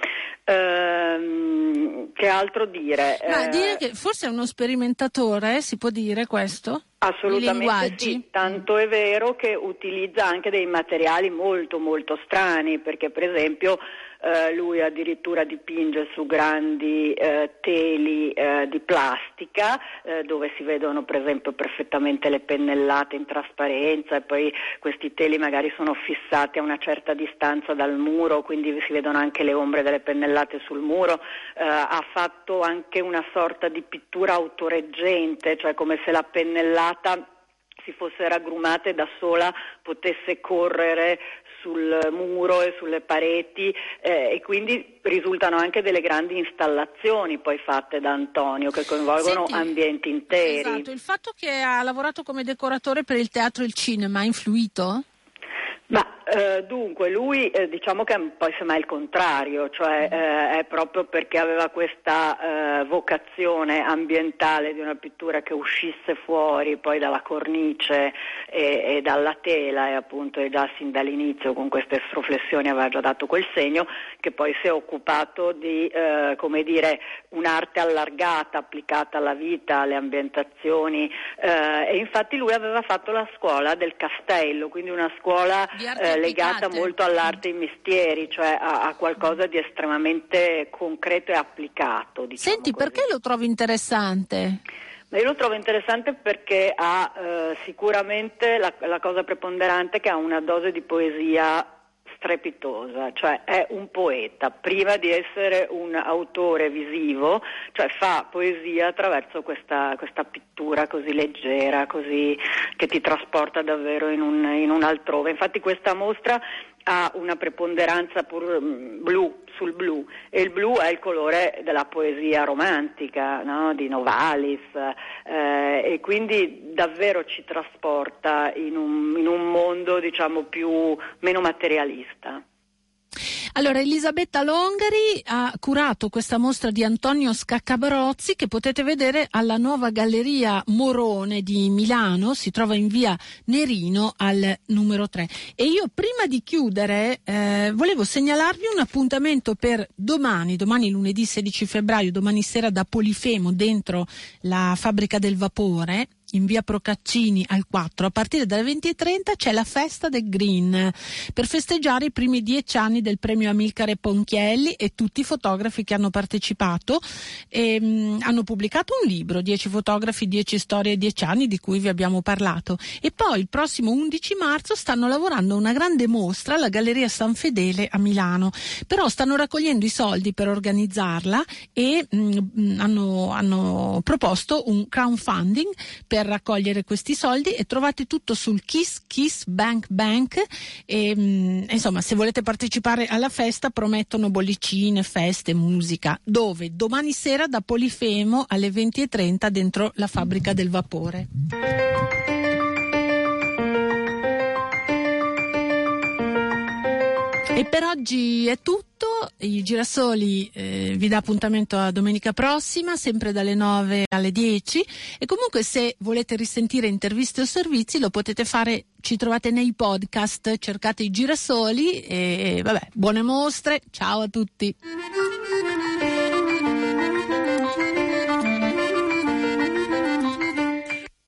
Ehm, che altro dire? Ma eh, dire che forse è uno sperimentatore, si può dire questo? Assolutamente sì, tanto è vero che utilizza anche dei materiali molto molto strani, perché per esempio eh, lui addirittura dipinge su grandi eh, teli eh, di plastica eh, dove si vedono per esempio perfettamente le pennellate in trasparenza e poi questi teli magari sono fissati a una certa distanza dal muro, quindi si vedono anche le ombre delle pennellate sul muro. Eh, ha fatto anche una sorta di pittura autoreggente, cioè come se la pennellata si fosse raggrumata e da sola potesse correre sul muro e sulle pareti eh, e quindi risultano anche delle grandi installazioni poi fatte da Antonio che coinvolgono Senti, ambienti interi. Esatto, il fatto che ha lavorato come decoratore per il teatro e il cinema ha influito? Ma eh, dunque lui eh, diciamo che è poi semmai il contrario, cioè eh, è proprio perché aveva questa eh, vocazione ambientale di una pittura che uscisse fuori poi dalla cornice e, e dalla tela e appunto e già sin dall'inizio con queste estroflessioni aveva già dato quel segno che poi si è occupato di eh, come dire un'arte allargata applicata alla vita, alle ambientazioni eh, e infatti lui aveva fatto la scuola del castello, quindi una scuola legata molto all'arte e ai mestieri, cioè a, a, qualcosa di estremamente concreto e applicato. Diciamo Senti, così. perché lo trovi interessante? io lo trovo interessante perché ha eh, sicuramente la, la cosa preponderante che ha una dose di poesia strepitosa, cioè è un poeta, prima di essere un autore visivo, cioè fa poesia attraverso questa, questa pittura così leggera, così, che ti trasporta davvero in un, in un altrove. Infatti questa mostra ha una preponderanza pur, mm, blu sul blu e il blu è il colore della poesia romantica no? di Novalis eh, e quindi davvero ci trasporta in un, in un mondo diciamo più meno materialista. Allora, Elisabetta Longari ha curato questa mostra di Antonio Scaccabrozzi che potete vedere alla nuova Galleria Morone di Milano, si trova in via Nerino al numero 3. E io prima di chiudere eh, volevo segnalarvi un appuntamento per domani, domani lunedì 16 febbraio, domani sera da Polifemo dentro la fabbrica del vapore in via Procaccini al 4 a partire dalle 20.30 c'è la festa del Green per festeggiare i primi dieci anni del premio Amilcare Ponchielli e tutti i fotografi che hanno partecipato. E, mh, mm, hanno pubblicato un libro 10 fotografi, 10 storie, 10 anni di cui vi abbiamo parlato. E poi il prossimo 11 marzo stanno lavorando una grande mostra alla Galleria San Fedele a Milano. Però stanno raccogliendo i soldi per organizzarla e mh, mm, hanno, hanno proposto un crowdfunding per per raccogliere questi soldi e trovate tutto sul Kiss Kiss Bank Bank e, mh, mm, insomma se volete partecipare alla festa promettono bollicine, feste, musica dove domani sera da Polifemo alle 20.30 dentro la fabbrica del vapore. E per oggi è tutto. I girasoli eh, vi dà appuntamento a domenica prossima, sempre dalle 9 alle 10. E comunque, se volete risentire interviste o servizi, lo potete fare. Ci trovate nei podcast, cercate i girasoli e vabbè, buone mostre. Ciao a tutti.